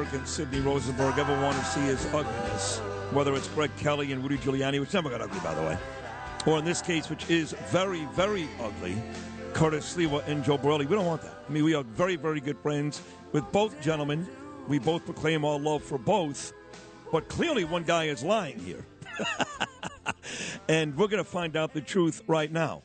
Kirk and Sidney Rosenberg ever want to see is ugliness, whether it's Greg Kelly and Rudy Giuliani, which never got ugly, by the way, or in this case, which is very, very ugly, Curtis Sliwa and Joe Borelli. We don't want that. I mean, we are very, very good friends with both gentlemen. We both proclaim our love for both, but clearly one guy is lying here. and we're going to find out the truth right now.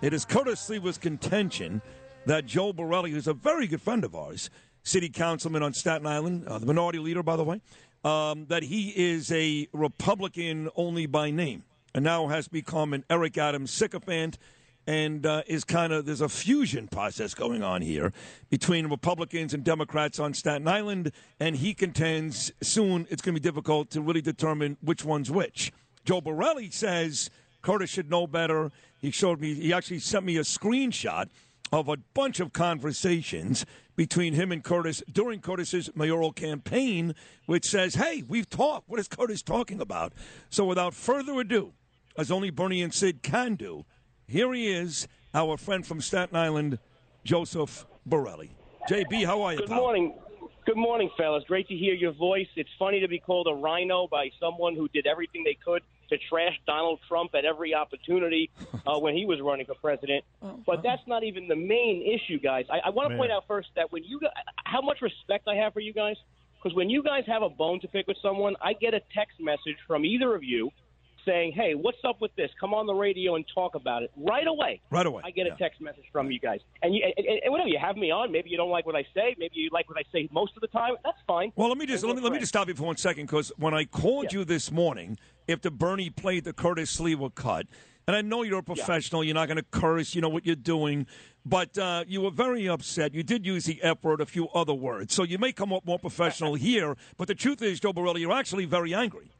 It is Curtis Sliwa's contention that Joe Borelli, who's a very good friend of ours, city councilman on Staten Island, uh, the minority leader, by the way, um, that he is a Republican only by name and now has become an Eric Adams sycophant and uh, is kind of there's a fusion process going on here between Republicans and Democrats on Staten Island, and he contends soon it's going to be difficult to really determine which one's which. Joe Borelli says Curtis should know better. He showed me. He actually sent me a screenshot of a bunch of conversations between him and Curtis during Curtis's mayoral campaign, which says, hey, we've talked. What is Curtis talking about? So without further ado, as only Bernie and Sid can do, here he is, our friend from Staten Island, Joseph Borelli. JB, how are you? Good pal? morning. Good morning, fellas. Great to hear your voice. It's funny to be called a rhino by someone who did everything they could to trash Donald Trump at every opportunity uh, when he was running for president. Oh, But that's not even the main issue, guys. I, I want to point out first that when you, how much respect I have for you guys, because when you guys have a bone to pick with someone, I get a text message from either of you saying, "Hey, what's up with this? Come on the radio and talk about it right away." Right away. I get Yeah. a text message from you guys, and you and, and whatever you have me on. Maybe you don't like what I say. Maybe you like what I say most of the time. That's fine. Well, let me just let me, let me just stop you for one second because when I called Yeah. you this morning, if the Bernie played the Curtis Sliwa cut, and I know you're a professional, you're not going to curse, you know what you're doing, but uh, you were very upset. You did use the F word, a few other words, so you may come up more professional here. But the truth is, Joe Borelli, you're actually very angry.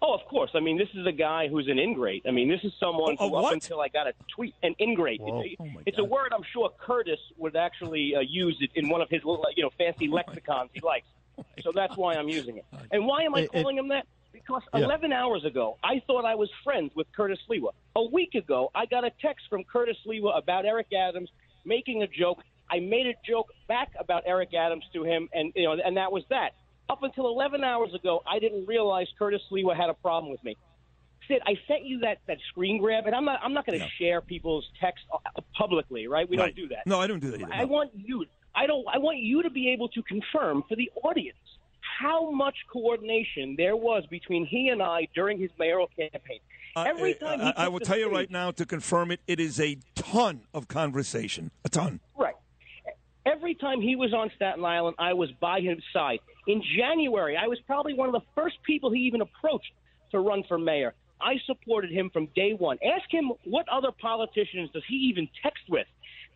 Oh, of course. I mean, this is a guy who's an ingrate. I mean, this is someone who, up until I got a tweet, an ingrate. Whoa. It's, a, Oh, it's a word I'm sure Curtis would actually uh, use it in one of his little, you know, fancy lexicons he likes. So that's why I'm using it. And why am I It- it- calling him that? Because Yeah. 11 hours ago, I thought I was friends with Curtis Sliwa. A week ago, I got a text from Curtis Sliwa about Eric Adams making a joke. I made a joke back about Eric Adams to him, and you know, and that was that. Up until 11 hours ago, I didn't realize Curtis Sliwa had a problem with me. Sid, I sent you that, that screen grab, and I'm not I'm not going to share people's text uh, publicly, right? We Right. don't do that. No, I don't do that either. I no. want you. I don't. I want you to be able to confirm for the audience how much coordination there was between he and I during his mayoral campaign. Uh, Every uh, time he I, I will tell you right now to confirm it, it is a ton of conversation. A ton. Right. Every time he was on Staten Island, I was by his side. In January, I was probably one of the first people he even approached to run for mayor. I supported him from day one. Ask him what other politicians does he even text with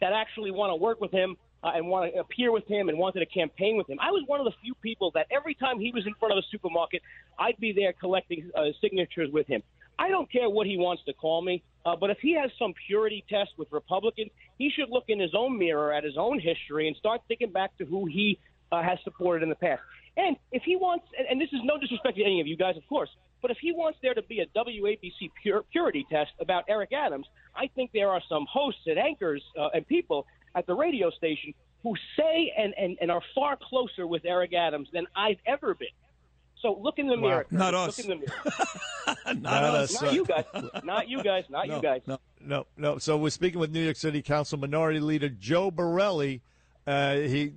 that actually want to work with him uh, and want to appear with him and wanted to campaign with him. I was one of the few people that every time he was in front of a supermarket, I'd be there collecting uh, signatures with him. I don't care what he wants to call me, uh, but if he has some purity test with Republicans, he should look in his own mirror at his own history and start thinking back to who he uh, has supported in the past. And if he wants, and, and this is no disrespect to any of you guys, of course, but if he wants there to be a WABC pure, purity test about Eric Adams, I think there are some hosts and anchors uh, and people at the radio station who say and, and, and are far closer with Eric Adams than I've ever been. So look in the mirror. Not us. Look in the mirror. Not us. Not you guys. Not you guys. Not No, you guys. No, no, no. So we're speaking with New York City Council Minority Leader Joe Borelli. Uh, he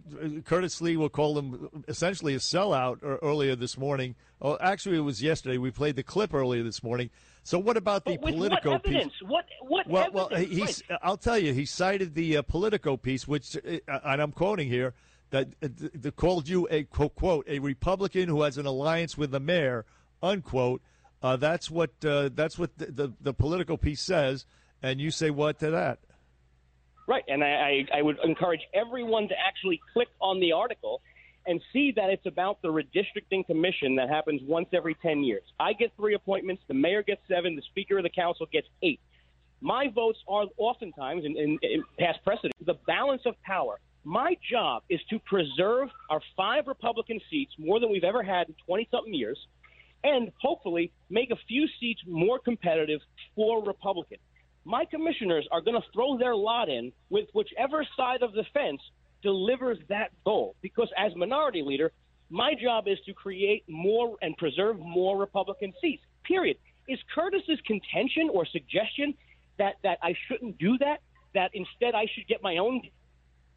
Curtis Lee will call him essentially a sellout earlier this morning. Oh, actually, it was yesterday. We played the clip earlier this morning. So what about the Politico what piece? evidence? What what Well, well, evidence? he- he's. Right. I'll tell you, he cited the uh, Politico piece, which, uh, and I'm quoting here, that uh, called you a quote, quote a Republican who has an alliance with the mayor, unquote. Uh, that's what uh, that's what the, the the Politico piece says, and you say what to that? Right, and I, I, would encourage everyone to actually click on the article and see that it's about the redistricting commission that happens once every 10 years. I get three appointments, the mayor gets seven, the speaker of the council gets eight. My votes are oftentimes, in, in, in past precedent, the balance of power. My job is to preserve our five Republican seats more than we've ever had in 20 something years, and hopefully make a few seats more competitive for Republicans my commissioners are going to throw their lot in with whichever side of the fence delivers that goal. Because as minority leader, my job is to create more and preserve more Republican seats. Period. Is Curtis's contention or suggestion that that I shouldn't do that? That instead I should get my own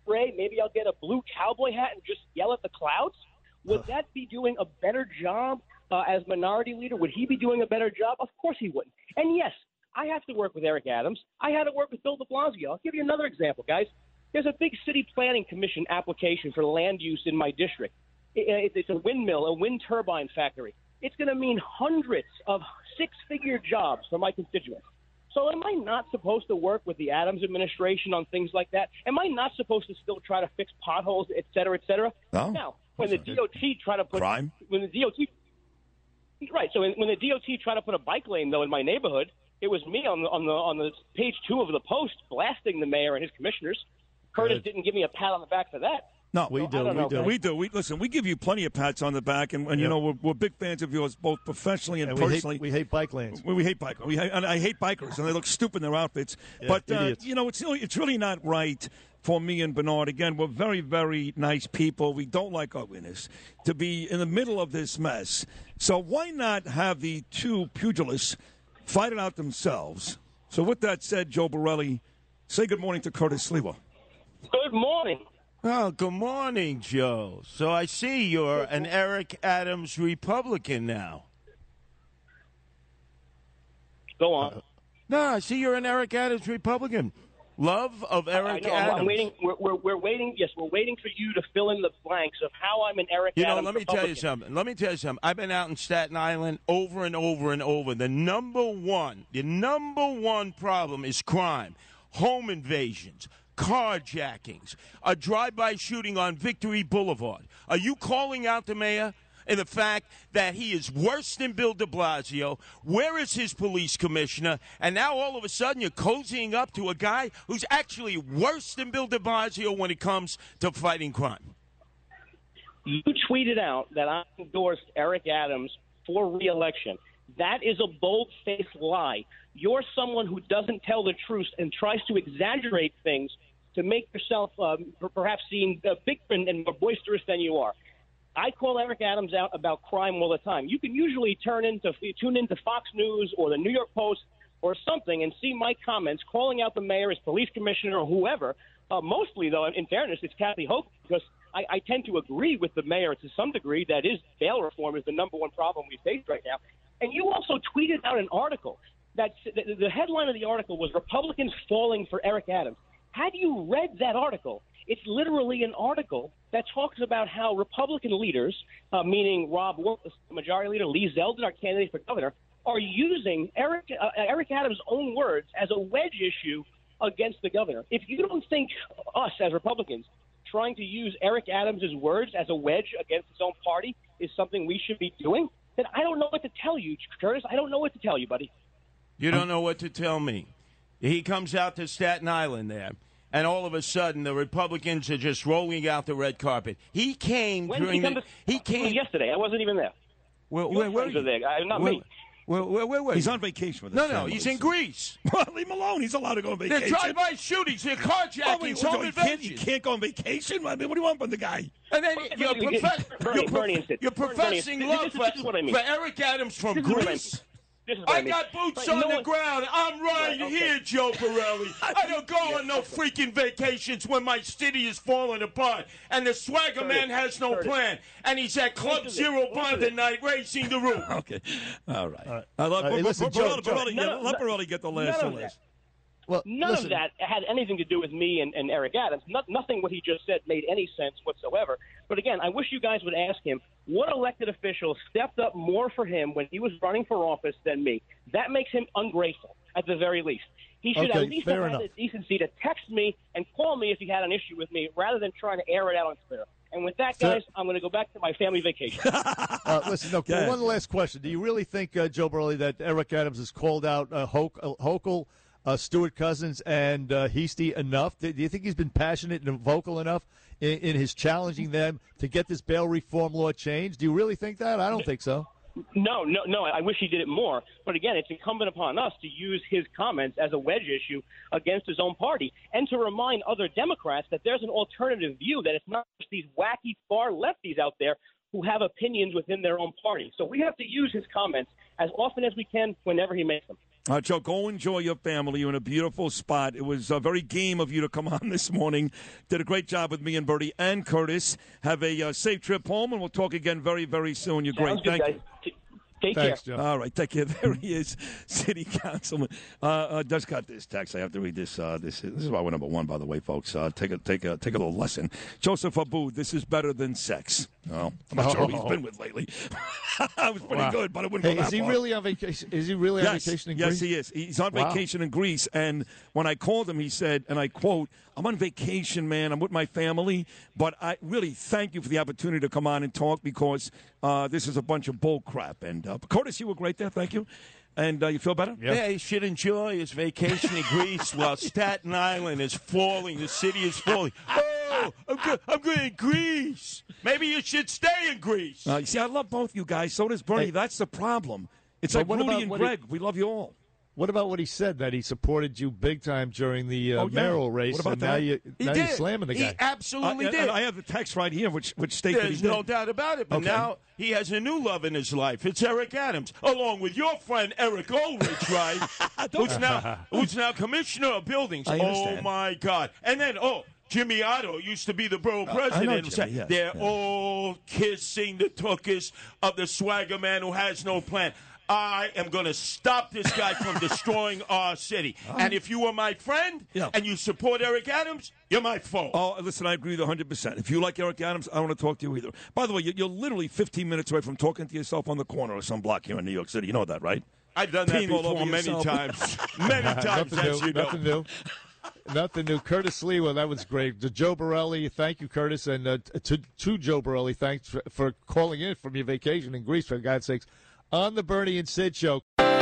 spray? Maybe I'll get a blue cowboy hat and just yell at the clouds. Would that be doing a better job uh, as minority leader? Would he be doing a better job? Of course he wouldn't. And yes, I have to work with Eric Adams. I had to work with Bill de Blasio. I'll give you another example, guys. There's a big city planning commission application for land use in my district. It's a windmill, a wind turbine factory. It's going to mean hundreds of six figure jobs for my constituents. So, am I not supposed to work with the Adams administration on things like that? Am I not supposed to still try to fix potholes, et cetera, et cetera? No. Now, when the DOT try to put Crime? when the DOT right, so when, when the DOT try to put a bike lane though in my neighborhood, it was me on the on the on the page two of the post blasting the mayor and his commissioners. Curtis Good. didn't give me a pat on the back for that. No, We I do. We know, do. guys. We do. We listen. We give you plenty of pats on the back, and, and you know we're, we're big fans of yours, both professionally and, And we personally. hate, we hate bike lanes. We, we hate bikers. We hate, and I hate bikers, and they look stupid in their outfits. Yeah, but uh, you know, it's really, it's really not right for me and Bernard. Again, we're very, very nice people. We don't like ugliness to be in the middle of this mess. So why not have the two pugilists fight it out themselves? So with that said, Joe Borelli, say good morning to Curtis Sliwa. Good morning. Oh, good morning, Joe. So I see you're an Eric Adams Republican now. Go on. No, I see you're an Eric Adams Republican. Love of Eric know. I'm- Adams. I'm waiting. We're, we're, we're waiting. Yes, we're waiting for you to fill in the blanks of how I'm an Eric You know, Adams let me tell you something. Let me tell you something. I've been out in Staten Island over and over and over. The number one, the number one problem is crime, home invasions, carjackings, a drive-by shooting on Victory Boulevard. Are you calling out the mayor? And the fact that he is worse than Bill de Blasio. Where is his police commissioner? And now all of a sudden you're cozying up to a guy who's actually worse than Bill de Blasio when it comes to fighting crime. You tweeted out that I endorsed Eric Adams for reelection. That is a bold faced lie. You're someone who doesn't tell the truth and tries to exaggerate things to make yourself um, perhaps seem uh, bigger and, and more boisterous than you are. I call Eric Adams out about crime all the time. You can usually turn into tune into Fox News or the New York Post or something and see my comments calling out the mayor, as police commissioner, or whoever. Uh, mostly, though, in fairness, it's Kathy Hope because I, I tend to agree with the mayor to some degree that is bail reform is the number one problem we face right now. And you also tweeted out an article that the, the headline of the article was Republicans falling for Eric Adams. Had you read that article, it's literally an article that talks about how Republican leaders, uh, meaning Rob Wolf, the majority leader, Lee Zeldin, our candidate for governor, are using Eric uh, Eric Adams' own words as a wedge issue against the governor. If you don't think us as Republicans trying to use Eric Adams' words as a wedge against his own party is something we should be doing, then I don't know what to tell you, Curtis. I don't know what to tell you, buddy. You don't know what to tell me. He comes out to Staten Island there, and all of a sudden the Republicans are just rolling out the red carpet. He came When during he the. to? He It was came. yesterday. I wasn't even there. Well, Your where, where, friends are there, uh, not where, me. Where, where, where, where- He's on vacation with his No, no, family, he's in so- Greece. Leave him alone. He's allowed to go on vacation. They're vacation. drive-by shootings. They're Oh, wait, carjackings. home you, can't, you can't go on vacation? I mean, what do you want from the guy? And then you're, Bernie, profe- Bernie, you're, prof- insist. you're professing this- love this for, this I mean. for Eric Adams from This is what I Greece. Mean. This is what I mean. got boots Right, on no the one- ground. I'm right Right, okay. here, Joe Borelli. I don't go on no freaking vacations when my city is falling apart and the swagger man has no Curtis. plan and he's at Club Listen Zero. Bond tonight raising the roof. Okay. All right. I love Uh, hey, listen, Joe, Borelli, Joe. Borelli, yeah, of- let Borelli get the last none of of this. Well, None listen, of that had anything to do with me and, and Eric Adams. Not, nothing what he just said made any sense whatsoever. But again, I wish you guys would ask him what elected official stepped up more for him when he was running for office than me. That makes him ungrateful, at the very least. He should Okay, at least have enough. had the decency to text me and call me if he had an issue with me, rather than trying to air it out on Twitter. And with that, Fair- guys, I'm going to go back to my family vacation. Uh, listen, no, Go one last question. Do you really think, uh, Joe Borelli, that Eric Adams has called out uh, Hoke, uh, Hochul, uh, Stewart Cousins, and uh, Heastie enough? Do do you think he's been passionate and vocal enough in, in his challenging them to get this bail reform law changed? Do you really think that? I don't think so. No, no, no. I wish he did it more. But again, it's incumbent upon us to use his comments as a wedge issue against his own party and to remind other Democrats that there's an alternative view, that it's not just these wacky far lefties out there who have opinions within their own party. So we have to use his comments as often as we can whenever he makes them. Uh, Joe, go enjoy your family. You're in a beautiful spot. It was uh, very game of you to come on this morning. Did a great job with me and Bernie and Curtis. Have a uh, safe trip home, and we'll talk again very, very soon. You're great. Good, Thank guys. you. T- Take Thanks, care. Joe. All right, take care. There he is, City Councilman. Uh, uh, just got this text. I have to read this. Uh, this, this is why we're number one, by the way, folks. Uh, take a take a take a little lesson. Joseph Abud, this is better than sex. Oh, I'm not sure who he's been with lately. I was pretty Wow. good, but I wouldn't Hey, go that is he far. really on vacation? Is he really on vacation in yes, Greece? he is. He's on Wow. vacation in Greece, and when I called him, he said, and I quote, "I'm on vacation, man. I'm with my family, but I really thank you for the opportunity to come on and talk because uh, this is a bunch of bull crap." And uh, Curtis, you were great there. Thank you. And uh, you feel better? Yep. Yeah, he should enjoy his vacation in Greece while Staten Island is falling. The city is falling. Oh, I'm good. I'm good in Greece. Maybe you should stay in Greece. Uh, you see, I love both you guys. So does Bernie. Hey. That's the problem. It's But like Rudy about and what he- Greg. we love you all. What about what he said that he supported you big time during the uh, Oh, yeah. mayoral race? What about and now that? you he now did. you're slamming the He absolutely Uh, did. I have the text right here, which which states that he There's did. no doubt about it. But Okay. now he has a new love in his life. It's Eric Adams, along with your friend Eric Ulrich, right? who's now who's now commissioner of buildings. Oh my God! And then oh. Jimmy Oddo used to be the borough Uh, president. Jimmy, yes, They're yeah. all kissing the tuchus of the swagger man who has no plan. I am going to stop this guy from destroying our city. And if you are my friend Yeah. and you support Eric Adams, you're my foe. Oh, listen, I agree with you 100%. If you like Eric Adams, I don't want to talk to you either. By the way, you- you're literally 15 minutes away from talking to yourself on the corner of some block here in New York City. You know that, right? I've done that Peeing before many yourself. times. Many times, nothing as new. you know. Nothing new. Nothing new. Curtis Lee, well, that was great. To Joe Borelli, thank you, Curtis, and uh, to to Joe Borelli, thanks for, for calling in from your vacation in Greece. For God's sakes, on the Bernie and Sid show.